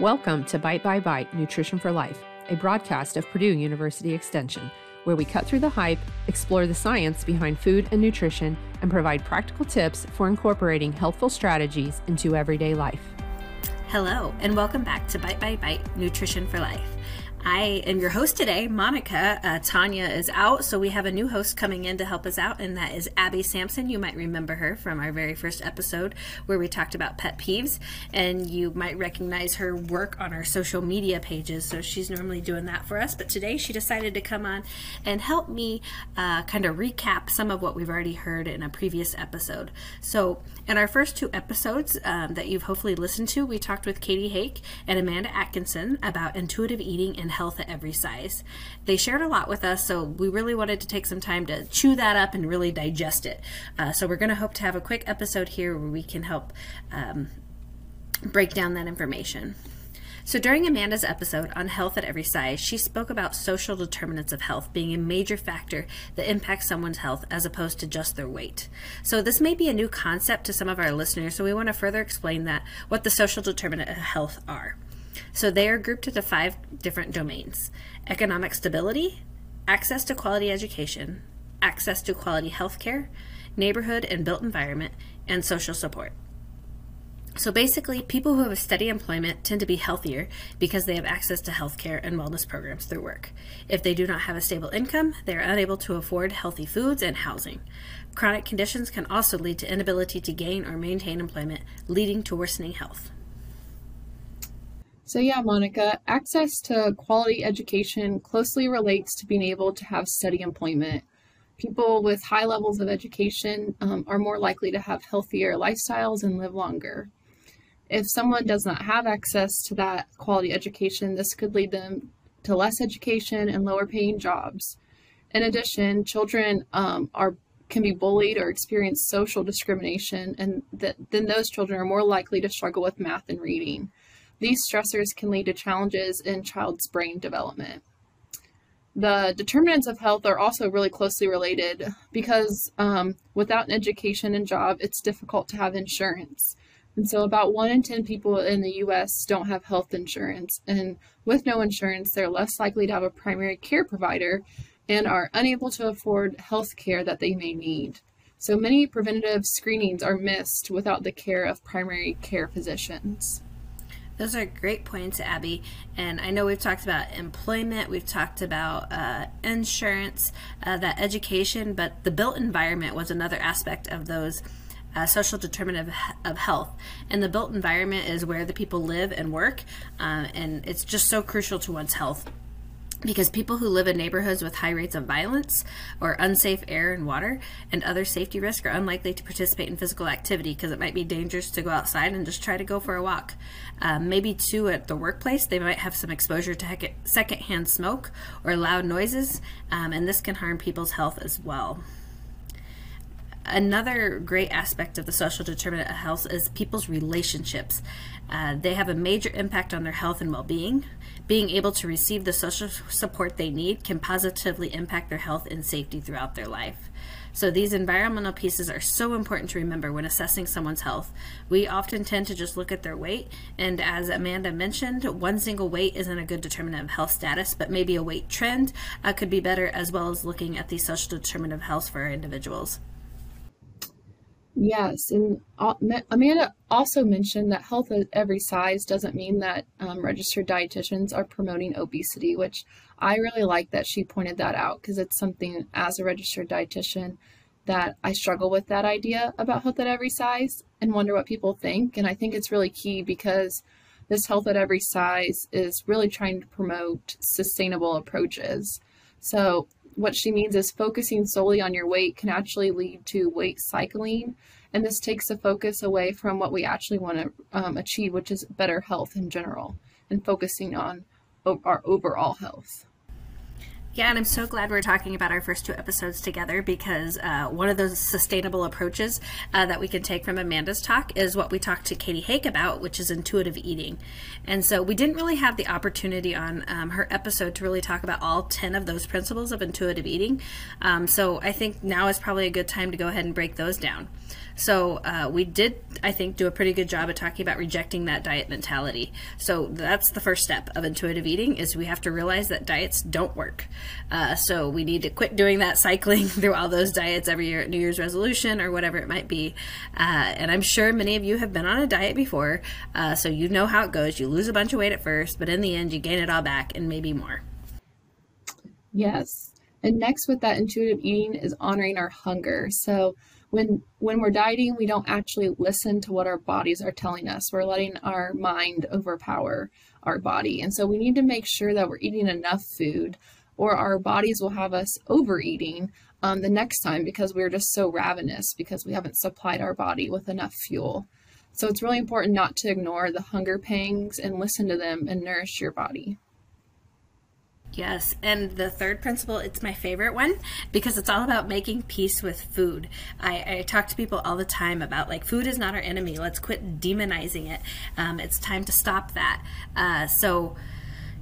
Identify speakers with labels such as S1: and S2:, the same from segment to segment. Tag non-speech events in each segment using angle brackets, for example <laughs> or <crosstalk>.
S1: Welcome to Bite by Bite Nutrition for Life, a broadcast of Purdue University Extension, where we cut through the hype, explore the science behind food and nutrition, and provide practical tips for incorporating healthful strategies into everyday life.
S2: Hello, and welcome back to Bite by Bite Nutrition for Life. I am your host today, Monica. Uh, Tanya is out, so we have a new host coming in to help us out, and that is Abby Sampson. You might remember her from our very first episode where we talked about pet peeves, and you might recognize her work on our social media pages. So she's normally doing that for us, but today she decided to come on and help me uh, kind of recap some of what we've already heard in a previous episode. So, in our first two episodes um, that you've hopefully listened to, we talked with Katie Hake and Amanda Atkinson about intuitive eating and health at every size. They shared a lot with us, so we really wanted to take some time to chew that up and really digest it. Uh, so we're going to hope to have a quick episode here where we can help um, break down that information. So, during Amanda's episode on health at every size, she spoke about social determinants of health being a major factor that impacts someone's health as opposed to just their weight. So, this may be a new concept to some of our listeners, so we want to further explain that what the social determinant of health are. So they are grouped into five different domains economic stability, access to quality education, access to quality health care, neighborhood and built environment, and social support. So basically, people who have a steady employment tend to be healthier because they have access to health care and wellness programs through work. If they do not have a stable income, they are unable to afford healthy foods and housing. Chronic conditions can also lead to inability to gain or maintain employment, leading to worsening health.
S3: So, yeah, Monica, access to quality education closely relates to being able to have steady employment. People with high levels of education um, are more likely to have healthier lifestyles and live longer. If someone does not have access to that quality education, this could lead them to less education and lower paying jobs. In addition, children um, are can be bullied or experience social discrimination, and th- then those children are more likely to struggle with math and reading. These stressors can lead to challenges in child's brain development. The determinants of health are also really closely related because um, without an education and job, it's difficult to have insurance. And so, about one in 10 people in the US don't have health insurance. And with no insurance, they're less likely to have a primary care provider and are unable to afford health care that they may need. So, many preventative screenings are missed without the care of primary care physicians.
S2: Those are great points, Abby. And I know we've talked about employment, we've talked about uh, insurance, uh, that education, but the built environment was another aspect of those uh, social determinant of, of, health. And the built environment is where the people live and work, uh, and it's just so crucial to one's health because people who live in neighborhoods with high rates of violence or unsafe air and water and other safety risks are unlikely to participate in physical activity because it might be dangerous to go outside and just try to go for a walk. Um, maybe too at the workplace, they might have some exposure to secondhand smoke or loud noises, um, and this can harm people's health as well. Another great aspect of the social determinant of health is people's relationships. Uh, they have a major impact on their health and well being. Being able to receive the social support they need can positively impact their health and safety throughout their life. So, these environmental pieces are so important to remember when assessing someone's health. We often tend to just look at their weight, and as Amanda mentioned, one single weight isn't a good determinant of health status, but maybe a weight trend uh, could be better, as well as looking at the social determinant of health for our individuals.
S3: Yes, and Amanda also mentioned that health at every size doesn't mean that um, registered dietitians are promoting obesity, which I really like that she pointed that out because it's something as a registered dietitian that I struggle with that idea about health at every size and wonder what people think. And I think it's really key because this health at every size is really trying to promote sustainable approaches. So what she means is focusing solely on your weight can actually lead to weight cycling. And this takes the focus away from what we actually want to um, achieve, which is better health in general, and focusing on our overall health.
S2: Yeah, and I'm so glad we're talking about our first two episodes together because uh, one of those sustainable approaches uh, that we can take from Amanda's talk is what we talked to Katie Hake about, which is intuitive eating. And so we didn't really have the opportunity on um, her episode to really talk about all 10 of those principles of intuitive eating. Um, so I think now is probably a good time to go ahead and break those down. So uh, we did, I think, do a pretty good job of talking about rejecting that diet mentality. So that's the first step of intuitive eating is we have to realize that diets don't work. Uh, so we need to quit doing that cycling <laughs> through all those diets every year at New Year's resolution or whatever it might be. Uh, and I'm sure many of you have been on a diet before, uh, so you know how it goes. You lose a bunch of weight at first, but in the end, you gain it all back and maybe more.
S3: Yes. And next, with that intuitive eating, is honoring our hunger. So when when we're dieting we don't actually listen to what our bodies are telling us we're letting our mind overpower our body and so we need to make sure that we're eating enough food or our bodies will have us overeating um, the next time because we're just so ravenous because we haven't supplied our body with enough fuel so it's really important not to ignore the hunger pangs and listen to them and nourish your body
S2: Yes, and the third principle, it's my favorite one because it's all about making peace with food. I, I talk to people all the time about like food is not our enemy. Let's quit demonizing it. Um, it's time to stop that. Uh, so,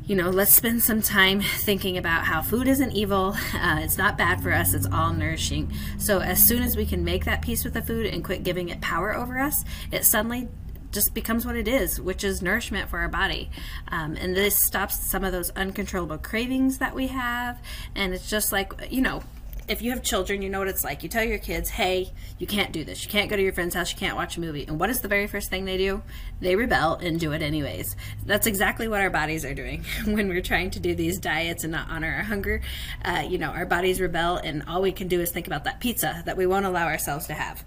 S2: you know, let's spend some time thinking about how food isn't evil. Uh, it's not bad for us. It's all nourishing. So as soon as we can make that peace with the food and quit giving it power over us, it suddenly just becomes what it is, which is nourishment for our body. Um, and this stops some of those uncontrollable cravings that we have. And it's just like, you know, if you have children, you know what it's like. You tell your kids, hey, you can't do this. You can't go to your friend's house. You can't watch a movie. And what is the very first thing they do? They rebel and do it anyways. That's exactly what our bodies are doing <laughs> when we're trying to do these diets and not honor our hunger. Uh, you know, our bodies rebel, and all we can do is think about that pizza that we won't allow ourselves to have.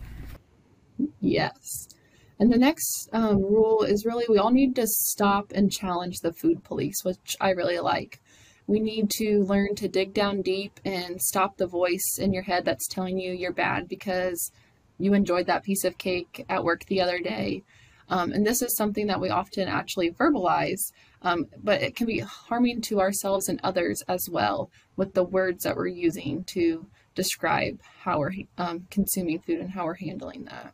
S3: Yes. And the next um, rule is really we all need to stop and challenge the food police, which I really like. We need to learn to dig down deep and stop the voice in your head that's telling you you're bad because you enjoyed that piece of cake at work the other day. Um, and this is something that we often actually verbalize, um, but it can be harming to ourselves and others as well with the words that we're using to describe how we're um, consuming food and how we're handling that.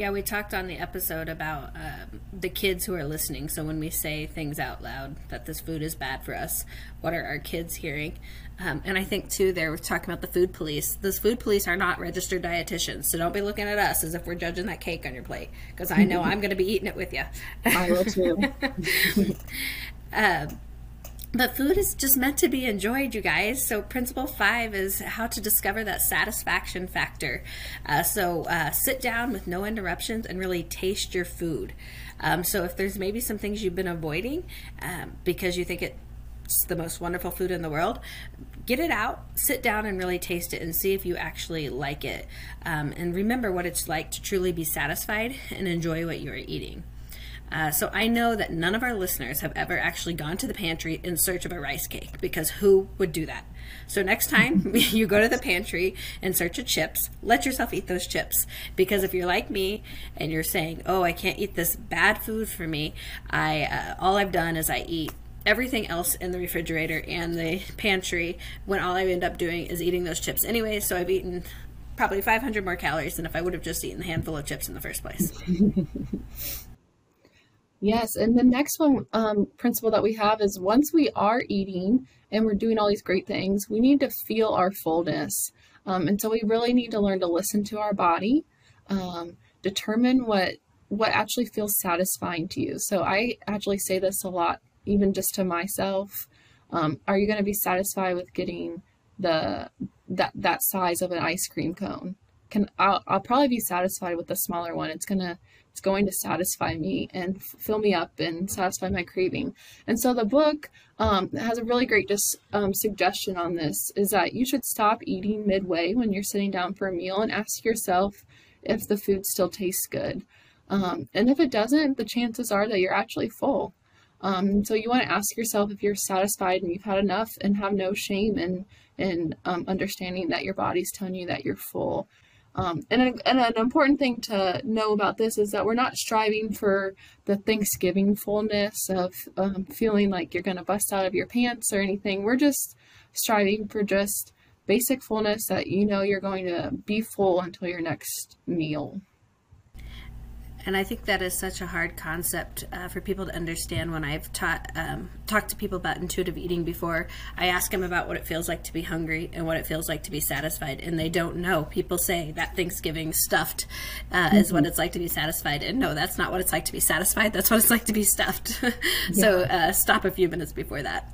S2: Yeah, we talked on the episode about um, the kids who are listening. So when we say things out loud that this food is bad for us, what are our kids hearing? Um, and I think too, they're talking about the food police. Those food police are not registered dietitians, so don't be looking at us as if we're judging that cake on your plate, because I know I'm going to be eating it with you.
S3: I will too. <laughs>
S2: um, but food is just meant to be enjoyed, you guys. So, principle five is how to discover that satisfaction factor. Uh, so, uh, sit down with no interruptions and really taste your food. Um, so, if there's maybe some things you've been avoiding um, because you think it's the most wonderful food in the world, get it out, sit down and really taste it and see if you actually like it. Um, and remember what it's like to truly be satisfied and enjoy what you are eating. Uh, so I know that none of our listeners have ever actually gone to the pantry in search of a rice cake because who would do that? So next time <laughs> you go to the pantry in search of chips, let yourself eat those chips because if you're like me and you're saying, "Oh, I can't eat this bad food for me," I uh, all I've done is I eat everything else in the refrigerator and the pantry when all I end up doing is eating those chips anyway. So I've eaten probably 500 more calories than if I would have just eaten a handful of chips in the first place. <laughs>
S3: Yes, and the next one um, principle that we have is once we are eating and we're doing all these great things, we need to feel our fullness. Um, and so we really need to learn to listen to our body, um, determine what what actually feels satisfying to you. So I actually say this a lot, even just to myself. Um, are you going to be satisfied with getting the that that size of an ice cream cone? Can I'll, I'll probably be satisfied with the smaller one. It's gonna it's going to satisfy me and fill me up and satisfy my craving. And so the book um, has a really great um, suggestion on this is that you should stop eating midway when you're sitting down for a meal and ask yourself if the food still tastes good. Um, and if it doesn't, the chances are that you're actually full. Um, so you want to ask yourself if you're satisfied and you've had enough and have no shame in, in um, understanding that your body's telling you that you're full. Um, and, and, an important thing to know about this is that we're not striving for the Thanksgiving fullness of um, feeling like you're going to bust out of your pants or anything. We're just striving for just basic fullness that you know you're going to be full until your next meal.
S2: And I think that is such a hard concept uh, for people to understand. When I've taught um, talked to people about intuitive eating before, I ask them about what it feels like to be hungry and what it feels like to be satisfied, and they don't know. People say that Thanksgiving stuffed uh, mm-hmm. is what mm-hmm. it's like to be satisfied, and no, that's not what it's like to be satisfied. That's what it's like to be stuffed. <laughs> so uh, stop a few minutes before that.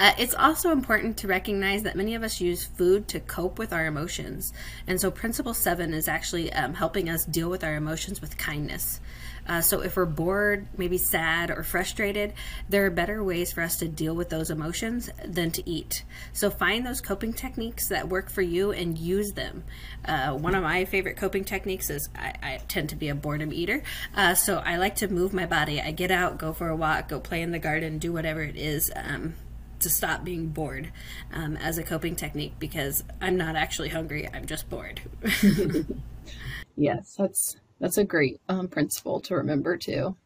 S2: Uh, it's also important to recognize that many of us use food to cope with our emotions. And so, Principle 7 is actually um, helping us deal with our emotions with kindness. Uh, so, if we're bored, maybe sad, or frustrated, there are better ways for us to deal with those emotions than to eat. So, find those coping techniques that work for you and use them. Uh, one of my favorite coping techniques is I, I tend to be a boredom eater. Uh, so, I like to move my body. I get out, go for a walk, go play in the garden, do whatever it is. Um, to stop being bored um, as a coping technique because I'm not actually hungry. I'm just bored. <laughs>
S3: yes, that's that's a great um, principle to remember too.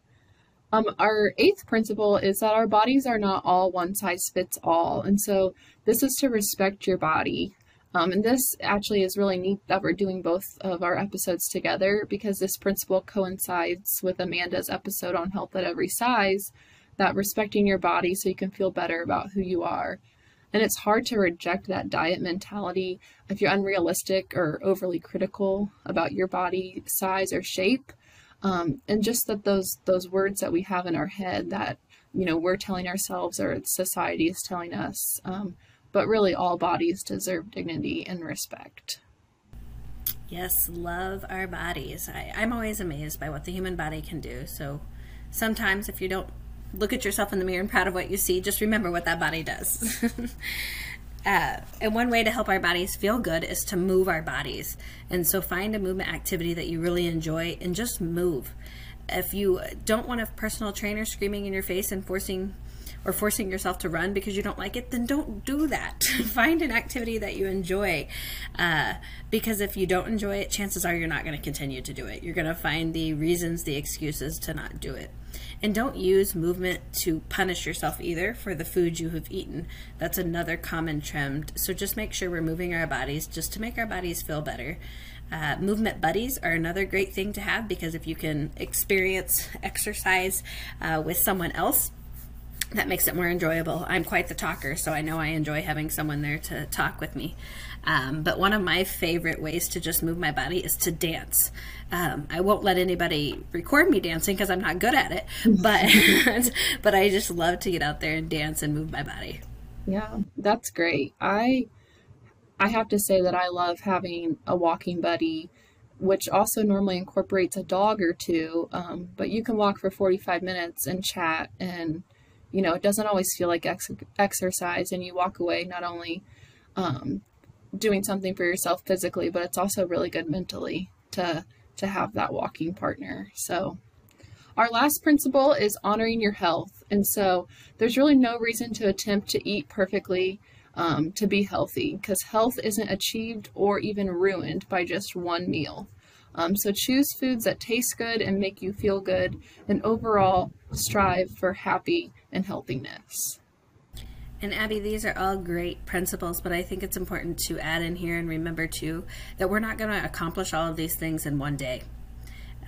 S3: Um, our eighth principle is that our bodies are not all one size fits all, and so this is to respect your body. Um, and this actually is really neat that we're doing both of our episodes together because this principle coincides with Amanda's episode on health at every size, that respecting your body so you can feel better about who you are. And it's hard to reject that diet mentality if you're unrealistic or overly critical about your body size or shape. Um, and just that those those words that we have in our head that you know we're telling ourselves or society is telling us, um, but really all bodies deserve dignity and respect.
S2: Yes, love our bodies. I, I'm always amazed by what the human body can do. So sometimes if you don't look at yourself in the mirror and proud of what you see, just remember what that body does. <laughs> uh, and one way to help our bodies feel good is to move our bodies. And so find a movement activity that you really enjoy and just move. If you don't want a personal trainer screaming in your face and forcing or forcing yourself to run because you don't like it, then don't do that. <laughs> Find an activity that you enjoy. Uh, because if you don't enjoy it, chances are you're not going to continue to do it. You're going to find the reasons, the excuses to not do it. And don't use movement to punish yourself either for the food you have eaten. That's another common trend. So just make sure we're moving our bodies just to make our bodies feel better. Uh, movement buddies are another great thing to have because if you can experience exercise uh, with someone else, that makes it more enjoyable. I'm quite the talker, so I know I enjoy having someone there to talk with me. Um, but one of my favorite ways to just move my body is to dance. Um, I won't let anybody record me dancing because I'm not good at it, <laughs> but <laughs> but I just love to get out there and dance and move my body.
S3: Yeah, that's great. I I have to say that I love having a walking buddy which also normally incorporates a dog or two. Um, but you can walk for 45 minutes and chat and you know, it doesn't always feel like ex- exercise, and you walk away not only um, doing something for yourself physically, but it's also really good mentally to to have that walking partner. So, our last principle is honoring your health, and so there's really no reason to attempt to eat perfectly um, to be healthy, because health isn't achieved or even ruined by just one meal. Um, so choose foods that taste good and make you feel good, and overall strive for happy and healthiness.
S2: And Abby, these are all great principles, but I think it's important to add in here and remember too that we're not going to accomplish all of these things in one day.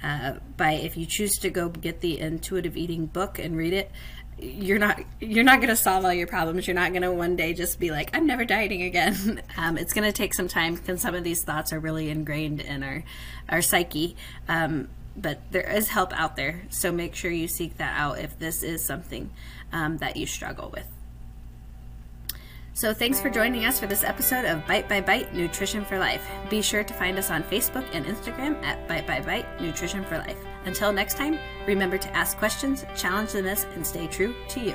S2: Uh, by if you choose to go get the intuitive eating book and read it, you're not you're not going to solve all your problems. You're not going to one day just be like, I'm never dieting again. <laughs> Um, it's going to take some time because some of these thoughts are really ingrained in our our psyche. Um, but there is help out there, so make sure you seek that out if this is something um, that you struggle with. So, thanks for joining us for this episode of Bite by Bite Nutrition for Life. Be sure to find us on Facebook and Instagram at Bite by Bite Nutrition for Life. Until next time, remember to ask questions, challenge the myths, and stay true to you.